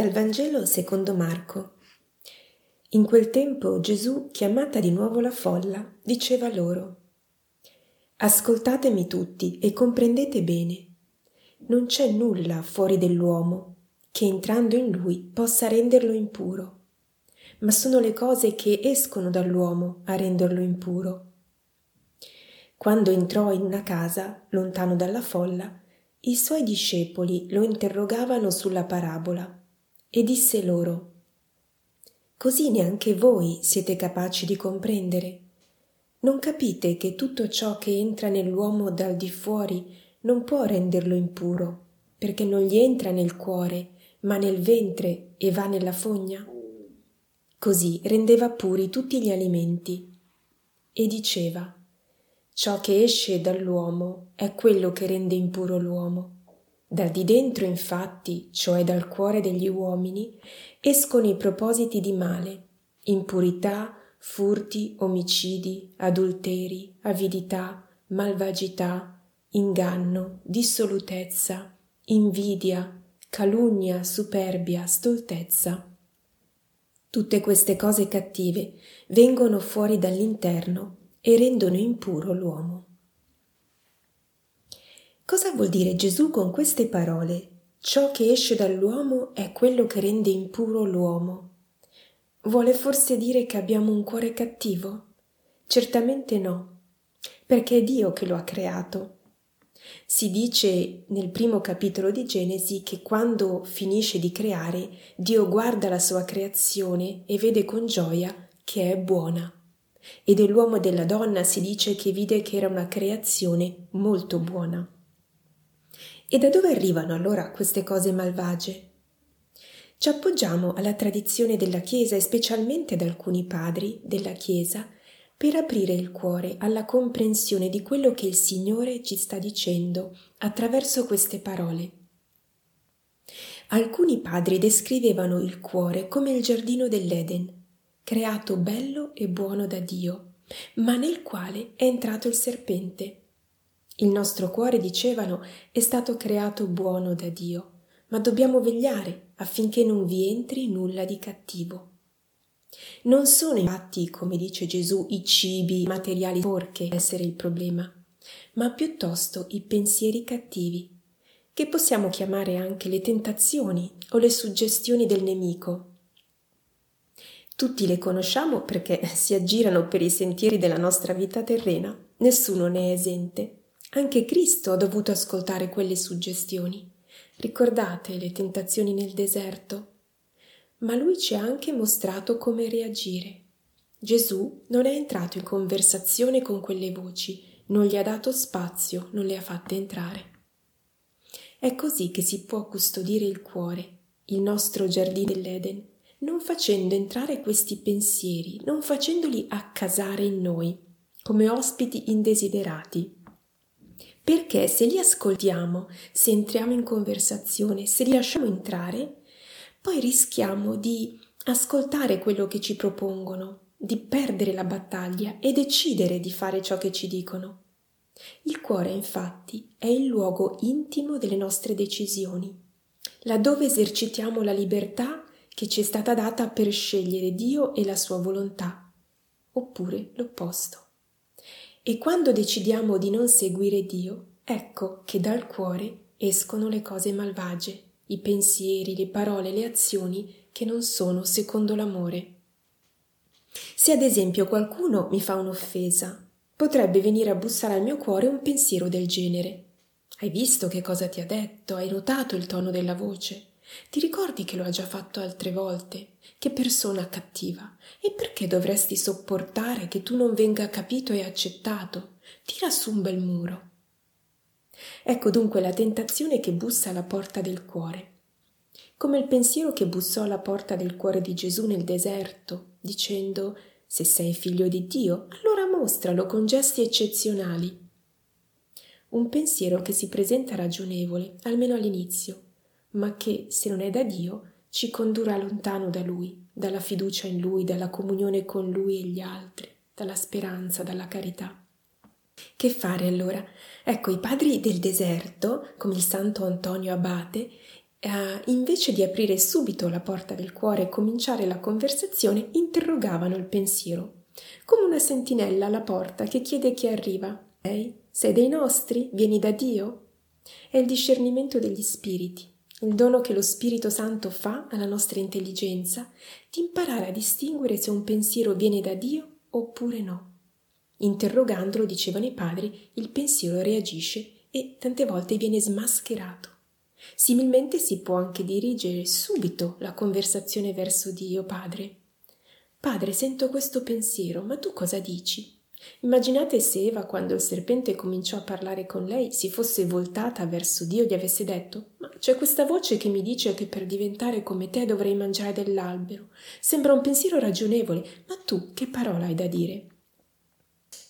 Dal Vangelo secondo Marco. In quel tempo Gesù, chiamata di nuovo la folla, diceva loro Ascoltatemi tutti e comprendete bene. Non c'è nulla fuori dell'uomo che entrando in lui possa renderlo impuro, ma sono le cose che escono dall'uomo a renderlo impuro. Quando entrò in una casa, lontano dalla folla, i suoi discepoli lo interrogavano sulla parabola e disse loro Così neanche voi siete capaci di comprendere. Non capite che tutto ciò che entra nell'uomo dal di fuori non può renderlo impuro, perché non gli entra nel cuore, ma nel ventre e va nella fogna? Così rendeva puri tutti gli alimenti. E diceva Ciò che esce dall'uomo è quello che rende impuro l'uomo da di dentro, infatti, cioè dal cuore degli uomini, escono i propositi di male, impurità, furti, omicidi, adulteri, avidità, malvagità, inganno, dissolutezza, invidia, calunnia, superbia, stoltezza. Tutte queste cose cattive vengono fuori dall'interno e rendono impuro l'uomo. Cosa vuol dire Gesù con queste parole? Ciò che esce dall'uomo è quello che rende impuro l'uomo. Vuole forse dire che abbiamo un cuore cattivo? Certamente no, perché è Dio che lo ha creato. Si dice nel primo capitolo di Genesi che quando finisce di creare, Dio guarda la sua creazione e vede con gioia che è buona. E dell'uomo e della donna si dice che vide che era una creazione molto buona. E da dove arrivano allora queste cose malvagie? Ci appoggiamo alla tradizione della Chiesa e specialmente ad alcuni padri della Chiesa per aprire il cuore alla comprensione di quello che il Signore ci sta dicendo attraverso queste parole. Alcuni padri descrivevano il cuore come il giardino dell'Eden, creato bello e buono da Dio, ma nel quale è entrato il serpente il nostro cuore, dicevano, è stato creato buono da Dio, ma dobbiamo vegliare affinché non vi entri nulla di cattivo. Non sono infatti, come dice Gesù, i cibi, i materiali porche a essere il problema, ma piuttosto i pensieri cattivi, che possiamo chiamare anche le tentazioni o le suggestioni del nemico. Tutti le conosciamo perché si aggirano per i sentieri della nostra vita terrena, nessuno ne è esente. Anche Cristo ha dovuto ascoltare quelle suggestioni. Ricordate le tentazioni nel deserto? Ma lui ci ha anche mostrato come reagire. Gesù non è entrato in conversazione con quelle voci, non gli ha dato spazio, non le ha fatte entrare. È così che si può custodire il cuore, il nostro giardino dell'Eden, non facendo entrare questi pensieri, non facendoli accasare in noi, come ospiti indesiderati perché se li ascoltiamo, se entriamo in conversazione, se li lasciamo entrare, poi rischiamo di ascoltare quello che ci propongono, di perdere la battaglia e decidere di fare ciò che ci dicono. Il cuore, infatti, è il luogo intimo delle nostre decisioni, laddove esercitiamo la libertà che ci è stata data per scegliere Dio e la sua volontà, oppure l'opposto. E quando decidiamo di non seguire Dio, ecco che dal cuore escono le cose malvagie, i pensieri, le parole, le azioni che non sono secondo l'amore. Se ad esempio qualcuno mi fa un'offesa, potrebbe venire a bussare al mio cuore un pensiero del genere. Hai visto che cosa ti ha detto? Hai notato il tono della voce? Ti ricordi che lo ha già fatto altre volte? Che persona cattiva! E perché dovresti sopportare che tu non venga capito e accettato? Tira su un bel muro. Ecco dunque la tentazione che bussa alla porta del cuore. Come il pensiero che bussò alla porta del cuore di Gesù nel deserto, dicendo se sei figlio di Dio, allora mostralo con gesti eccezionali. Un pensiero che si presenta ragionevole, almeno all'inizio, ma che, se non è da Dio, ci condurrà lontano da Lui, dalla fiducia in Lui, dalla comunione con Lui e gli altri, dalla speranza, dalla carità. Che fare allora? Ecco, i padri del deserto, come il santo Antonio Abate, eh, invece di aprire subito la porta del cuore e cominciare la conversazione, interrogavano il pensiero, come una sentinella alla porta che chiede chi arriva. Ehi, sei dei nostri? Vieni da Dio? È il discernimento degli spiriti, il dono che lo Spirito Santo fa alla nostra intelligenza di imparare a distinguere se un pensiero viene da Dio oppure no. Interrogandolo, dicevano i padri, il pensiero reagisce e tante volte viene smascherato. Similmente si può anche dirigere subito la conversazione verso Dio Padre. Padre, sento questo pensiero, ma tu cosa dici? Immaginate se Eva, quando il serpente cominciò a parlare con lei, si fosse voltata verso Dio e gli avesse detto: Ma c'è questa voce che mi dice che per diventare come te dovrei mangiare dell'albero. Sembra un pensiero ragionevole, ma tu che parola hai da dire?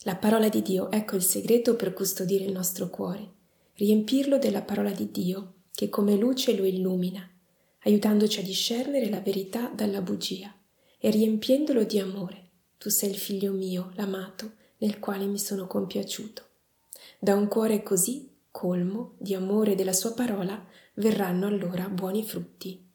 La parola di Dio, ecco il segreto per custodire il nostro cuore. Riempirlo della parola di Dio, che come luce lo illumina, aiutandoci a discernere la verità dalla bugia e riempiendolo di amore. Tu sei il figlio mio, l'amato, nel quale mi sono compiaciuto. Da un cuore così, colmo di amore della sua parola, verranno allora buoni frutti.